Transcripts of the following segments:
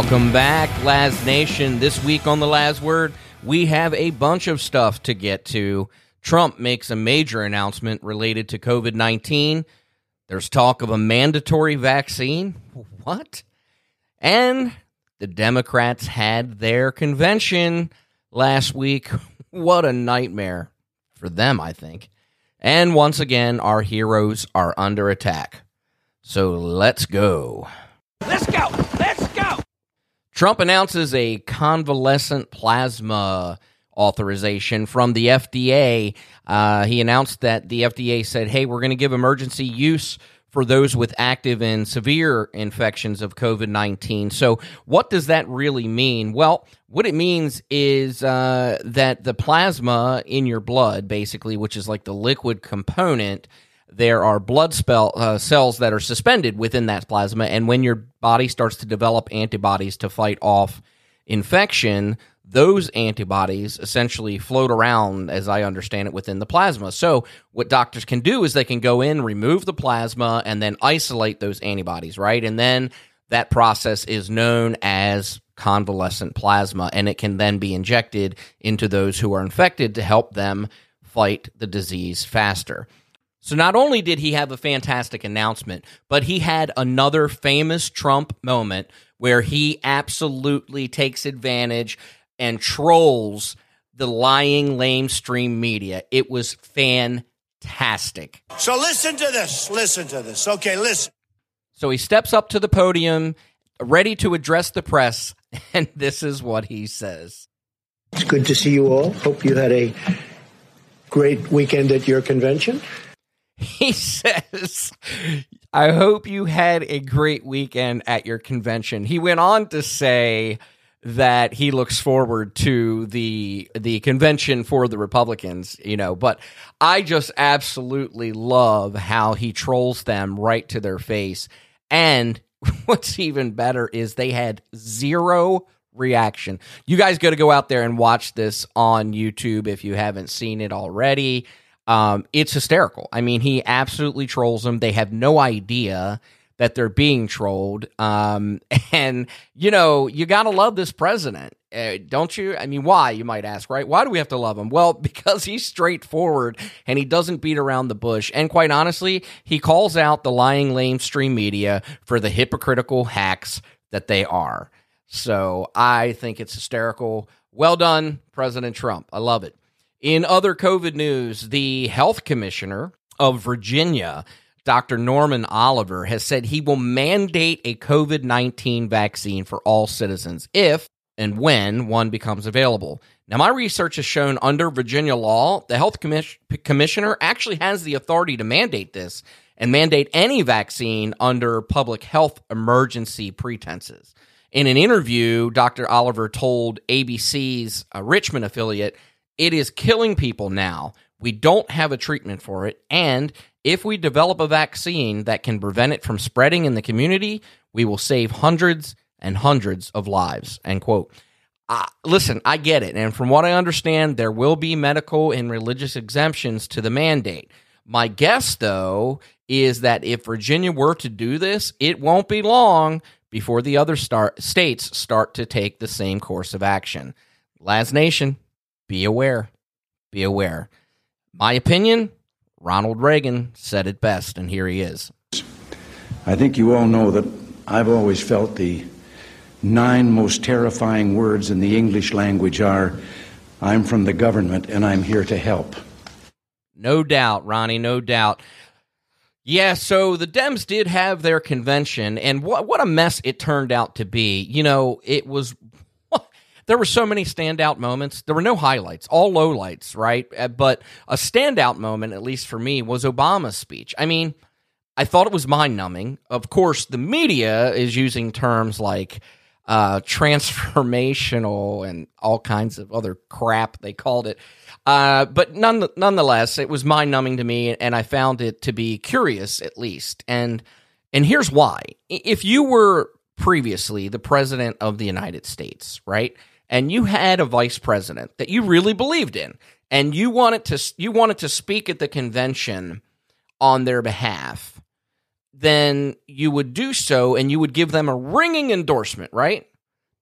Welcome back, Laz Nation. This week on the Laz Word, we have a bunch of stuff to get to. Trump makes a major announcement related to COVID 19. There's talk of a mandatory vaccine. What? And the Democrats had their convention last week. What a nightmare for them, I think. And once again, our heroes are under attack. So let's go. Let's go. Trump announces a convalescent plasma authorization from the FDA. Uh, he announced that the FDA said, hey, we're going to give emergency use for those with active and severe infections of COVID 19. So, what does that really mean? Well, what it means is uh, that the plasma in your blood, basically, which is like the liquid component, there are blood spell, uh, cells that are suspended within that plasma. And when your body starts to develop antibodies to fight off infection, those antibodies essentially float around, as I understand it, within the plasma. So, what doctors can do is they can go in, remove the plasma, and then isolate those antibodies, right? And then that process is known as convalescent plasma, and it can then be injected into those who are infected to help them fight the disease faster. So, not only did he have a fantastic announcement, but he had another famous Trump moment where he absolutely takes advantage and trolls the lying lamestream media. It was fantastic. So listen to this. Listen to this. Okay, listen. So he steps up to the podium, ready to address the press, and this is what he says. It's good to see you all. Hope you had a great weekend at your convention. He says, I hope you had a great weekend at your convention. He went on to say, that he looks forward to the the convention for the Republicans, you know, but I just absolutely love how he trolls them right to their face. And what's even better is they had zero reaction. You guys got to go out there and watch this on YouTube if you haven't seen it already. Um, it's hysterical. I mean, he absolutely trolls them. They have no idea that they're being trolled. Um, and you know, you gotta love this president, uh, don't you? I mean, why? You might ask, right? Why do we have to love him? Well, because he's straightforward and he doesn't beat around the bush. And quite honestly, he calls out the lying lamestream media for the hypocritical hacks that they are. So I think it's hysterical. Well done, President Trump. I love it. In other COVID news, the health commissioner of Virginia Dr. Norman Oliver has said he will mandate a COVID 19 vaccine for all citizens if and when one becomes available. Now, my research has shown under Virginia law, the health commis- commissioner actually has the authority to mandate this and mandate any vaccine under public health emergency pretenses. In an interview, Dr. Oliver told ABC's uh, Richmond affiliate, It is killing people now. We don't have a treatment for it. And if we develop a vaccine that can prevent it from spreading in the community, we will save hundreds and hundreds of lives. End quote. Uh, listen, I get it. And from what I understand, there will be medical and religious exemptions to the mandate. My guess, though, is that if Virginia were to do this, it won't be long before the other start, states start to take the same course of action. Laz Nation, be aware. Be aware. My opinion Ronald Reagan said it best, and here he is. I think you all know that I've always felt the nine most terrifying words in the English language are I'm from the government and I'm here to help. No doubt, Ronnie, no doubt. Yeah, so the Dems did have their convention, and what what a mess it turned out to be. You know, it was there were so many standout moments. There were no highlights, all lowlights, right? Uh, but a standout moment, at least for me, was Obama's speech. I mean, I thought it was mind numbing. Of course, the media is using terms like uh, transformational and all kinds of other crap they called it. Uh, but none, nonetheless, it was mind numbing to me, and I found it to be curious at least. And and here's why: if you were previously the president of the United States, right? And you had a vice president that you really believed in and you wanted to you wanted to speak at the convention on their behalf then you would do so and you would give them a ringing endorsement right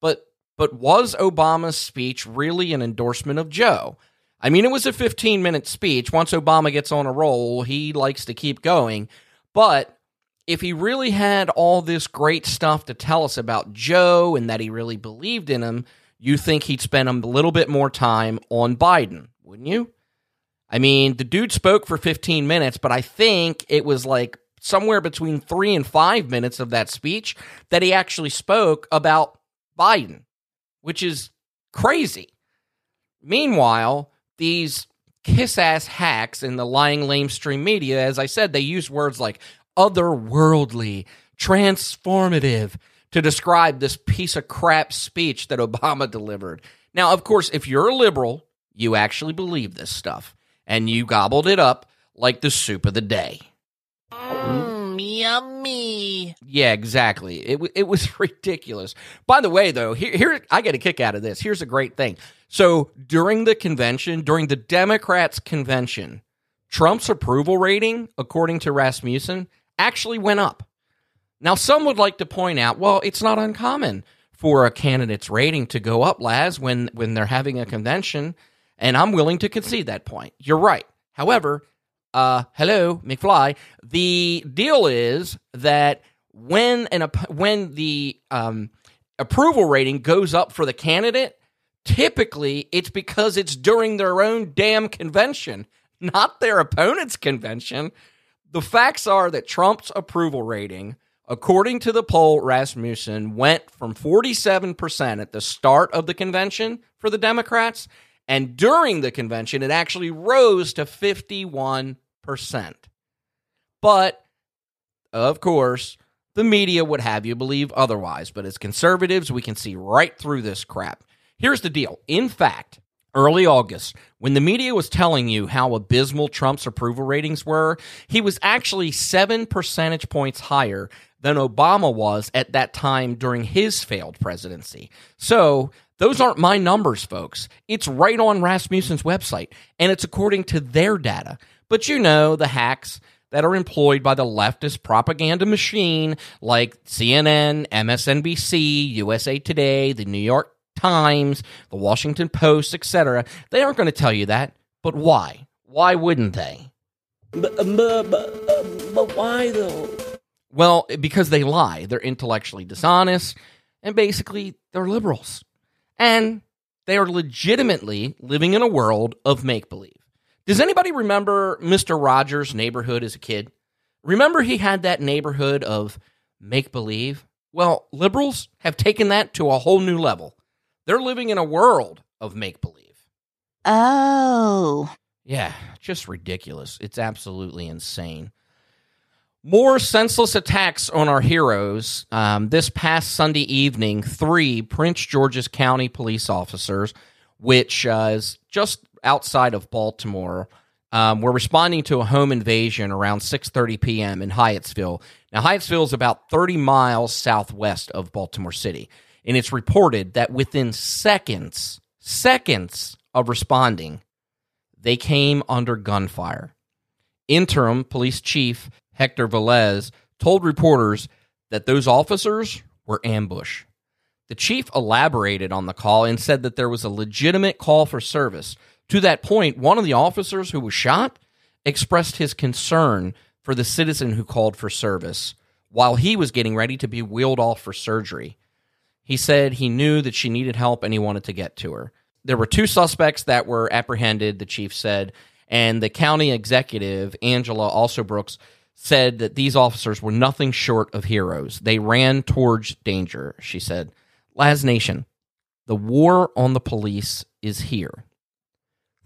But but was Obama's speech really an endorsement of Joe? I mean, it was a 15 minute speech. Once Obama gets on a roll, he likes to keep going. But if he really had all this great stuff to tell us about Joe and that he really believed in him, you think he'd spend a little bit more time on Biden, wouldn't you? I mean, the dude spoke for 15 minutes, but I think it was like somewhere between three and five minutes of that speech that he actually spoke about Biden, which is crazy. Meanwhile, these kiss ass hacks in the lying lamestream media, as I said, they use words like otherworldly, transformative to describe this piece of crap speech that Obama delivered. Now, of course, if you're a liberal, you actually believe this stuff and you gobbled it up like the soup of the day. Mmm, yummy. Yeah, exactly. It it was ridiculous. By the way, though, here, here I get a kick out of this. Here's a great thing. So during the convention, during the Democrats' convention, Trump's approval rating, according to Rasmussen, actually went up. Now, some would like to point out, well, it's not uncommon for a candidate's rating to go up, Laz, when when they're having a convention, and I'm willing to concede that point. You're right. However, uh, hello, McFly. The deal is that when an when the um, approval rating goes up for the candidate, typically it's because it's during their own damn convention, not their opponent's convention. The facts are that Trump's approval rating, according to the poll Rasmussen, went from 47% at the start of the convention for the Democrats, and during the convention, it actually rose to 51%. But, of course, the media would have you believe otherwise. But as conservatives, we can see right through this crap. Here's the deal. In fact, early August, when the media was telling you how abysmal Trump's approval ratings were, he was actually seven percentage points higher than Obama was at that time during his failed presidency. So, those aren't my numbers, folks. It's right on Rasmussen's website, and it's according to their data. But you know, the hacks that are employed by the leftist propaganda machine like CNN, MSNBC, USA Today, the New York Times, the Washington Post, etc. They aren't going to tell you that. But why? Why wouldn't they? But, but, but, but why though? Well, because they lie. They're intellectually dishonest, and basically, they're liberals. And they are legitimately living in a world of make believe. Does anybody remember Mr. Rogers' neighborhood as a kid? Remember he had that neighborhood of make believe? Well, liberals have taken that to a whole new level. They're living in a world of make believe. Oh. Yeah, just ridiculous. It's absolutely insane. More senseless attacks on our heroes. Um, this past Sunday evening, three Prince George's County police officers, which uh, is just outside of Baltimore, um, were responding to a home invasion around 6:30 p.m. in Hyattsville. Now, Hyattsville is about 30 miles southwest of Baltimore City, and it's reported that within seconds, seconds of responding, they came under gunfire. Interim police chief Hector Velez told reporters that those officers were ambushed. The chief elaborated on the call and said that there was a legitimate call for service. To that point, one of the officers who was shot expressed his concern for the citizen who called for service while he was getting ready to be wheeled off for surgery. He said he knew that she needed help and he wanted to get to her. There were two suspects that were apprehended, the chief said, and the county executive, Angela Alsobrooks, said that these officers were nothing short of heroes. They ran towards danger, she said. Laz Nation, the war on the police is here.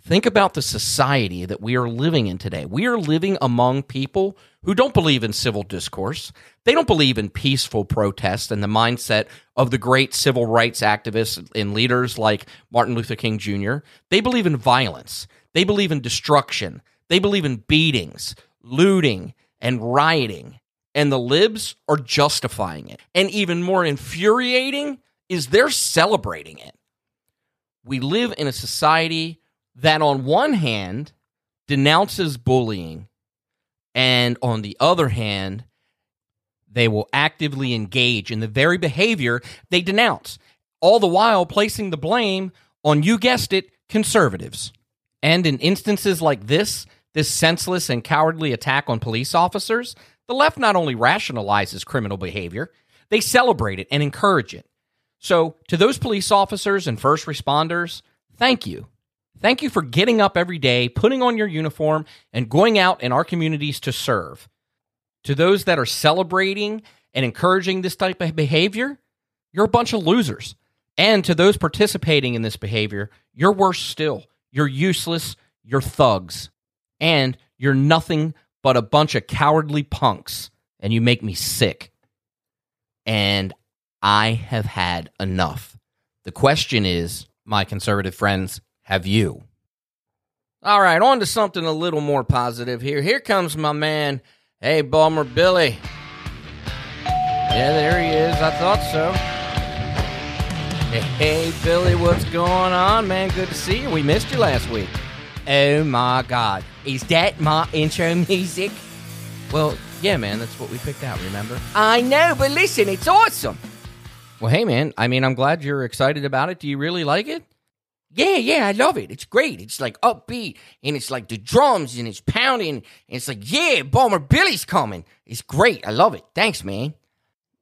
Think about the society that we are living in today. We are living among people who don't believe in civil discourse. They don't believe in peaceful protest and the mindset of the great civil rights activists and leaders like Martin Luther King Jr. They believe in violence. They believe in destruction. They believe in beatings, looting, and rioting. And the libs are justifying it. And even more infuriating is they're celebrating it. We live in a society that, on one hand, denounces bullying, and on the other hand, they will actively engage in the very behavior they denounce. all the while placing the blame on, you guessed it, conservatives. And in instances like this, this senseless and cowardly attack on police officers, the left not only rationalizes criminal behavior, they celebrate it and encourage it. So, to those police officers and first responders, thank you. Thank you for getting up every day, putting on your uniform, and going out in our communities to serve. To those that are celebrating and encouraging this type of behavior, you're a bunch of losers. And to those participating in this behavior, you're worse still. You're useless. You're thugs. And you're nothing but a bunch of cowardly punks. And you make me sick. And I have had enough. The question is, my conservative friends, have you? All right, on to something a little more positive here. Here comes my man. Hey, Balmer Billy. Yeah, there he is. I thought so. Hey, Billy, what's going on, man? Good to see you. We missed you last week. Oh my God. Is that my intro music? Well, yeah, man, that's what we picked out, remember? I know, but listen, it's awesome. Well, hey, man, I mean, I'm glad you're excited about it. Do you really like it? Yeah, yeah, I love it. It's great. It's like upbeat, and it's like the drums, and it's pounding, and it's like, yeah, Balmer Billy's coming. It's great. I love it. Thanks, man.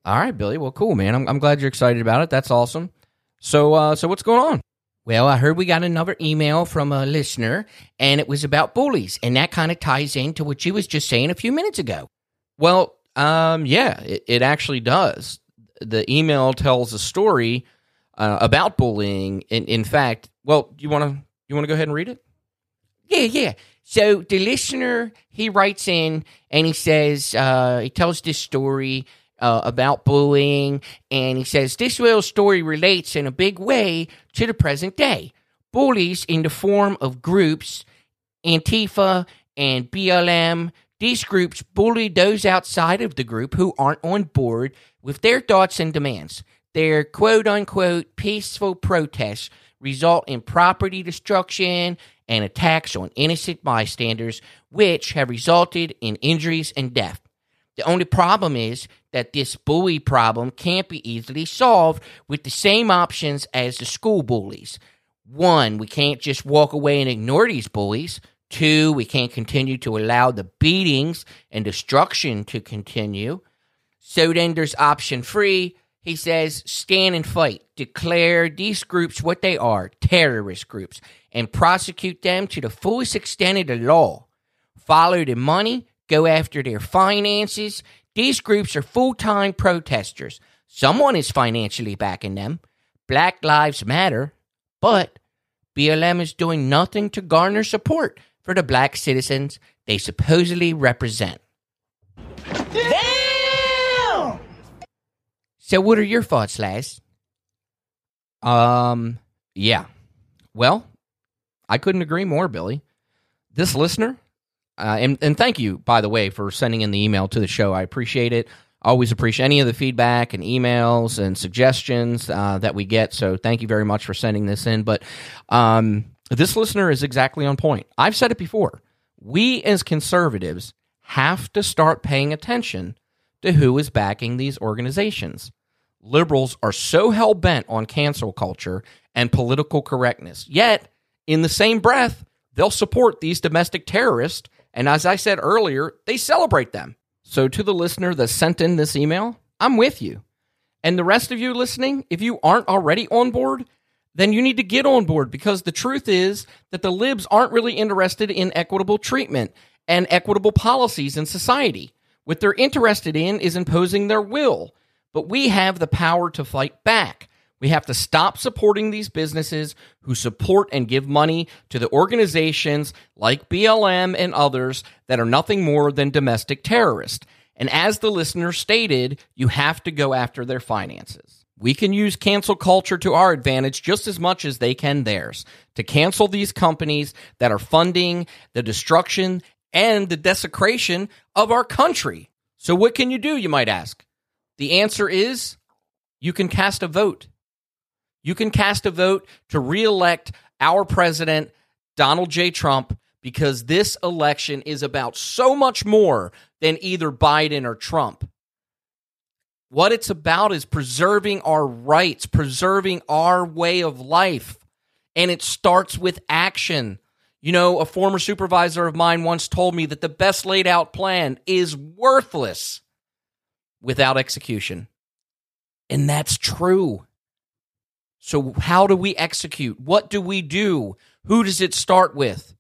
All right, Billy. Well, cool, man. I'm, I'm glad you're excited about it. That's awesome. So, uh, so what's going on? Well, I heard we got another email from a listener, and it was about bullies, and that kind of ties into what you was just saying a few minutes ago. Well, um, yeah, it, it actually does. The email tells a story uh, about bullying. In, in fact, well, you want to you want to go ahead and read it? Yeah, yeah. So the listener he writes in and he says uh, he tells this story uh, about bullying, and he says this little story relates in a big way to the present day. Bullies in the form of groups, Antifa and BLM. These groups bully those outside of the group who aren't on board with their thoughts and demands. Their quote unquote peaceful protests result in property destruction and attacks on innocent bystanders, which have resulted in injuries and death. The only problem is that this bully problem can't be easily solved with the same options as the school bullies. One, we can't just walk away and ignore these bullies. Two, we can't continue to allow the beatings and destruction to continue. So then there's option three. He says, stand and fight. Declare these groups what they are terrorist groups and prosecute them to the fullest extent of the law. Follow the money, go after their finances. These groups are full time protesters. Someone is financially backing them. Black Lives Matter, but BLM is doing nothing to garner support for the black citizens they supposedly represent. Damn! So, what are your thoughts, Laz? Um, yeah. Well, I couldn't agree more, Billy. This listener, uh, and and thank you, by the way, for sending in the email to the show. I appreciate it. Always appreciate any of the feedback and emails and suggestions uh, that we get. So, thank you very much for sending this in. But um, this listener is exactly on point. I've said it before. We as conservatives have to start paying attention to who is backing these organizations. Liberals are so hell bent on cancel culture and political correctness. Yet, in the same breath, they'll support these domestic terrorists. And as I said earlier, they celebrate them. So, to the listener that sent in this email, I'm with you. And the rest of you listening, if you aren't already on board, then you need to get on board because the truth is that the libs aren't really interested in equitable treatment and equitable policies in society. What they're interested in is imposing their will. But we have the power to fight back. We have to stop supporting these businesses who support and give money to the organizations like BLM and others that are nothing more than domestic terrorists. And as the listener stated, you have to go after their finances. We can use cancel culture to our advantage just as much as they can theirs to cancel these companies that are funding the destruction and the desecration of our country. So, what can you do, you might ask? The answer is you can cast a vote. You can cast a vote to reelect our president, Donald J. Trump, because this election is about so much more than either Biden or Trump. What it's about is preserving our rights, preserving our way of life. And it starts with action. You know, a former supervisor of mine once told me that the best laid out plan is worthless without execution. And that's true. So, how do we execute? What do we do? Who does it start with?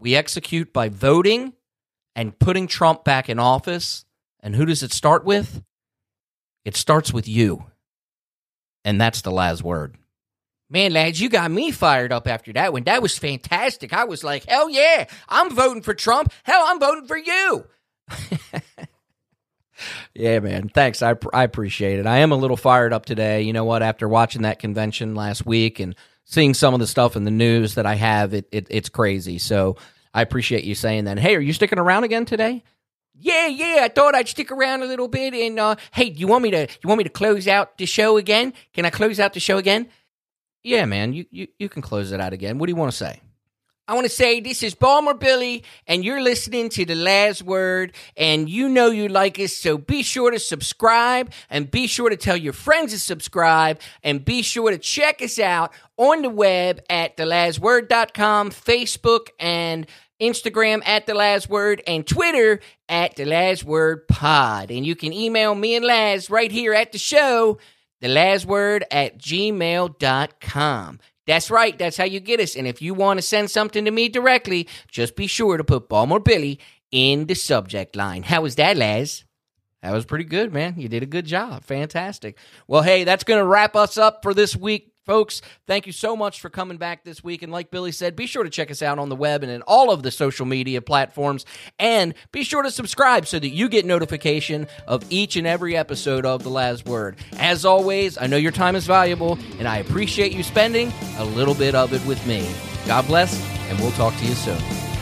We execute by voting and putting Trump back in office. And who does it start with? It starts with you. And that's the Laz Word. Man, Laz, you got me fired up after that one. That was fantastic. I was like, hell yeah, I'm voting for Trump. Hell, I'm voting for you. yeah, man. Thanks. I, I appreciate it. I am a little fired up today. You know what? After watching that convention last week and seeing some of the stuff in the news that I have, it, it it's crazy. So I appreciate you saying that. Hey, are you sticking around again today? Yeah, yeah. I thought I'd stick around a little bit. And uh, hey, do you want me to? You want me to close out the show again? Can I close out the show again? Yeah, man. You you you can close it out again. What do you want to say? I want to say this is Balmer Billy, and you're listening to The Laz Word, and you know you like us, so be sure to subscribe, and be sure to tell your friends to subscribe, and be sure to check us out on the web at thelazword.com, Facebook, and Instagram at The Laz Word, and Twitter at The Laz Word Pod. And you can email me and Laz right here at the show, The Laz Word at gmail.com. That's right. That's how you get us. And if you want to send something to me directly, just be sure to put Balmer Billy in the subject line. How was that, Laz? That was pretty good, man. You did a good job. Fantastic. Well, hey, that's going to wrap us up for this week. Folks, thank you so much for coming back this week. And like Billy said, be sure to check us out on the web and in all of the social media platforms. And be sure to subscribe so that you get notification of each and every episode of The Laz Word. As always, I know your time is valuable, and I appreciate you spending a little bit of it with me. God bless, and we'll talk to you soon.